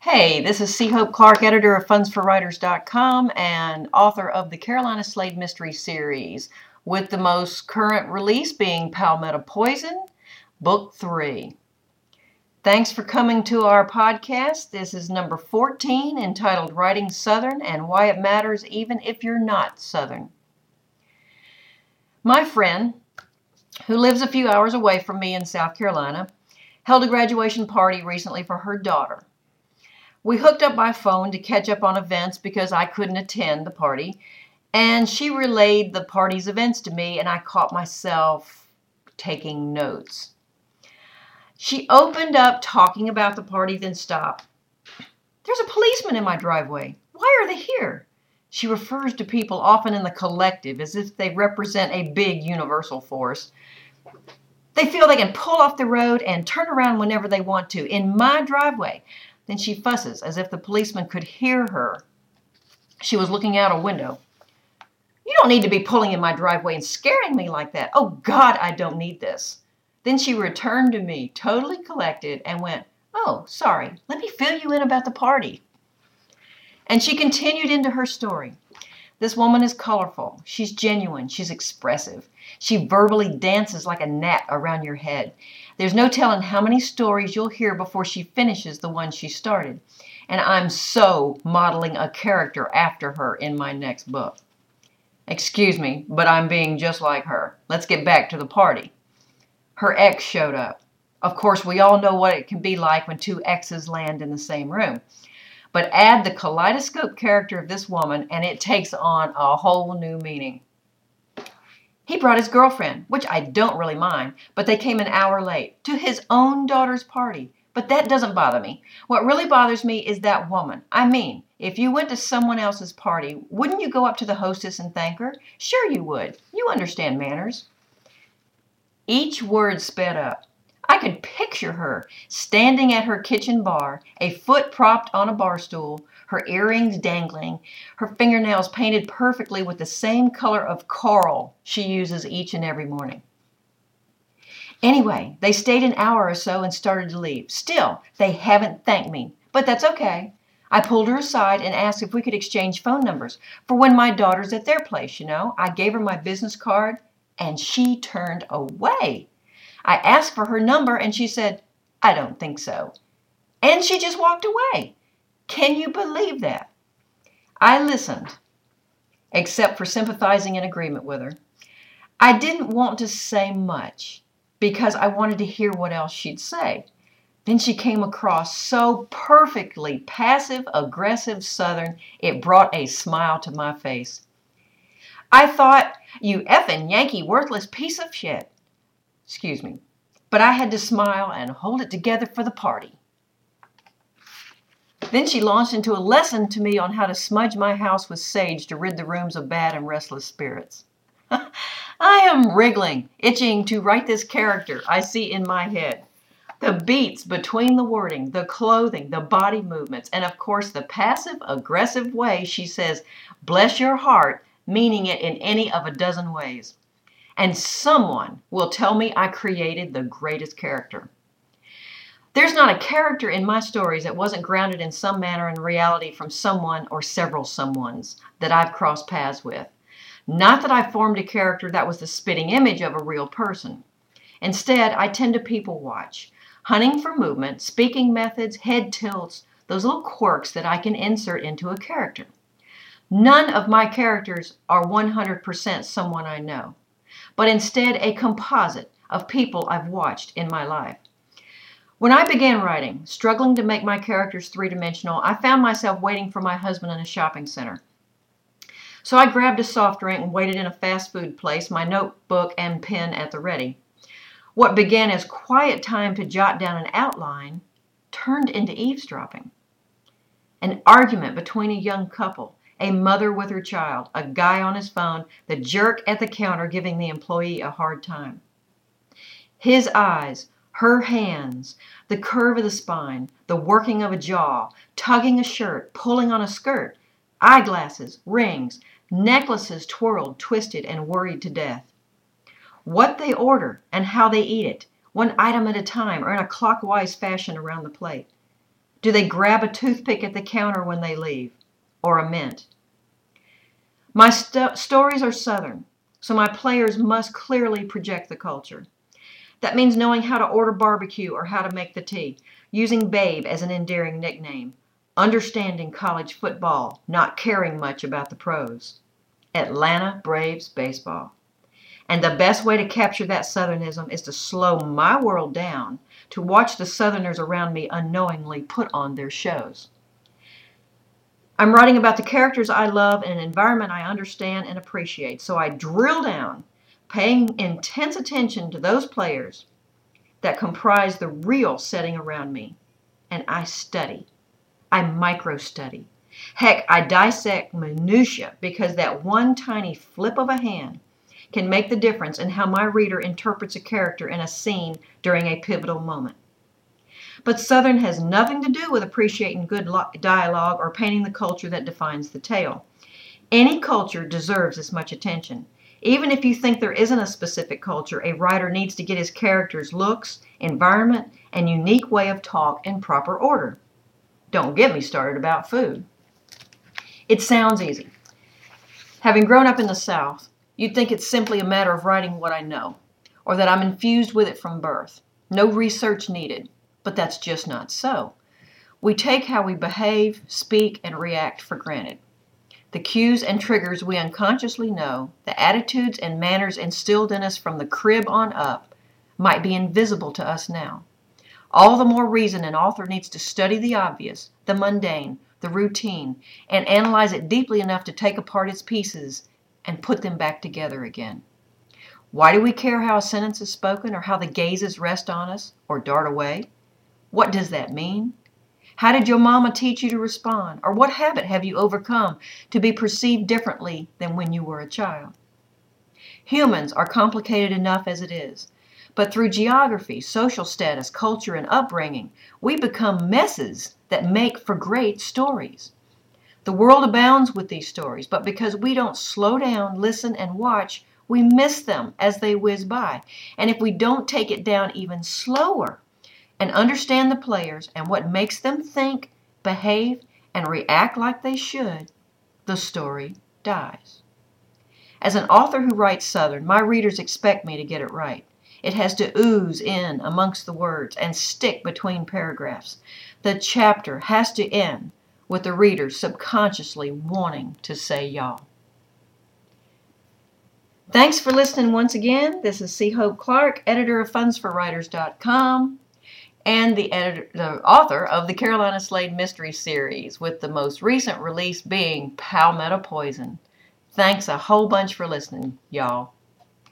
Hey, this is C. Hope Clark, editor of FundsForWriters.com and author of the Carolina Slade Mystery Series, with the most current release being Palmetto Poison, Book 3. Thanks for coming to our podcast. This is number 14 entitled Writing Southern and Why It Matters Even If You're Not Southern. My friend, who lives a few hours away from me in South Carolina, held a graduation party recently for her daughter. We hooked up by phone to catch up on events because I couldn't attend the party, and she relayed the party's events to me, and I caught myself taking notes. She opened up talking about the party, then stopped. There's a policeman in my driveway. Why are they here? She refers to people often in the collective as if they represent a big universal force. They feel they can pull off the road and turn around whenever they want to. In my driveway, then she fusses as if the policeman could hear her. She was looking out a window. You don't need to be pulling in my driveway and scaring me like that. Oh, God, I don't need this. Then she returned to me, totally collected, and went, Oh, sorry, let me fill you in about the party. And she continued into her story. This woman is colorful. She's genuine. She's expressive. She verbally dances like a gnat around your head. There's no telling how many stories you'll hear before she finishes the one she started. And I'm so modeling a character after her in my next book. Excuse me, but I'm being just like her. Let's get back to the party. Her ex showed up. Of course, we all know what it can be like when two exes land in the same room. But add the kaleidoscope character of this woman, and it takes on a whole new meaning. He brought his girlfriend, which I don't really mind, but they came an hour late to his own daughter's party. But that doesn't bother me. What really bothers me is that woman. I mean, if you went to someone else's party, wouldn't you go up to the hostess and thank her? Sure, you would. You understand manners. Each word sped up. I could picture her standing at her kitchen bar, a foot propped on a bar stool, her earrings dangling, her fingernails painted perfectly with the same color of coral she uses each and every morning. Anyway, they stayed an hour or so and started to leave. Still, they haven't thanked me, but that's okay. I pulled her aside and asked if we could exchange phone numbers for when my daughter's at their place, you know. I gave her my business card and she turned away. I asked for her number and she said, I don't think so. And she just walked away. Can you believe that? I listened, except for sympathizing in agreement with her. I didn't want to say much because I wanted to hear what else she'd say. Then she came across so perfectly passive aggressive Southern, it brought a smile to my face. I thought, you effing Yankee worthless piece of shit excuse me, but I had to smile and hold it together for the party. Then she launched into a lesson to me on how to smudge my house with sage to rid the rooms of bad and restless spirits. I am wriggling, itching to write this character I see in my head. The beats between the wording, the clothing, the body movements, and of course the passive aggressive way she says, bless your heart, meaning it in any of a dozen ways and someone will tell me I created the greatest character. There's not a character in my stories that wasn't grounded in some manner in reality from someone or several someones that I've crossed paths with. Not that I formed a character that was the spitting image of a real person. Instead, I tend to people watch, hunting for movement, speaking methods, head tilts, those little quirks that I can insert into a character. None of my characters are 100% someone I know but instead a composite of people I've watched in my life. When I began writing, struggling to make my characters three dimensional, I found myself waiting for my husband in a shopping center. So I grabbed a soft drink and waited in a fast food place, my notebook and pen at the ready. What began as quiet time to jot down an outline turned into eavesdropping. An argument between a young couple a mother with her child, a guy on his phone, the jerk at the counter giving the employee a hard time. His eyes, her hands, the curve of the spine, the working of a jaw, tugging a shirt, pulling on a skirt, eyeglasses, rings, necklaces twirled, twisted, and worried to death. What they order and how they eat it, one item at a time or in a clockwise fashion around the plate. Do they grab a toothpick at the counter when they leave? Or a mint? My st- stories are Southern, so my players must clearly project the culture. That means knowing how to order barbecue or how to make the tea, using Babe as an endearing nickname, understanding college football, not caring much about the pros. Atlanta Braves baseball. And the best way to capture that Southernism is to slow my world down to watch the Southerners around me unknowingly put on their shows. I'm writing about the characters I love in an environment I understand and appreciate, so I drill down, paying intense attention to those players that comprise the real setting around me, and I study. I micro study. Heck, I dissect minutia because that one tiny flip of a hand can make the difference in how my reader interprets a character in a scene during a pivotal moment. But Southern has nothing to do with appreciating good dialogue or painting the culture that defines the tale. Any culture deserves as much attention. Even if you think there isn't a specific culture, a writer needs to get his characters' looks, environment, and unique way of talk in proper order. Don't get me started about food. It sounds easy. Having grown up in the South, you'd think it's simply a matter of writing what I know, or that I'm infused with it from birth. No research needed, but that's just not so. We take how we behave, speak, and react for granted. The cues and triggers we unconsciously know, the attitudes and manners instilled in us from the crib on up, might be invisible to us now. All the more reason an author needs to study the obvious, the mundane, the routine, and analyze it deeply enough to take apart its pieces and put them back together again. Why do we care how a sentence is spoken or how the gazes rest on us or dart away? What does that mean? How did your mama teach you to respond? Or what habit have you overcome to be perceived differently than when you were a child? Humans are complicated enough as it is, but through geography, social status, culture, and upbringing, we become messes that make for great stories. The world abounds with these stories, but because we don't slow down, listen, and watch, we miss them as they whiz by. And if we don't take it down even slower and understand the players and what makes them think, behave, and react like they should, the story dies. As an author who writes Southern, my readers expect me to get it right. It has to ooze in amongst the words and stick between paragraphs. The chapter has to end with the reader subconsciously wanting to say y'all. Thanks for listening once again. This is C. Hope Clark, editor of fundsforwriters.com and the editor, the author of the Carolina Slade Mystery Series, with the most recent release being Palmetto Poison. Thanks a whole bunch for listening, y'all.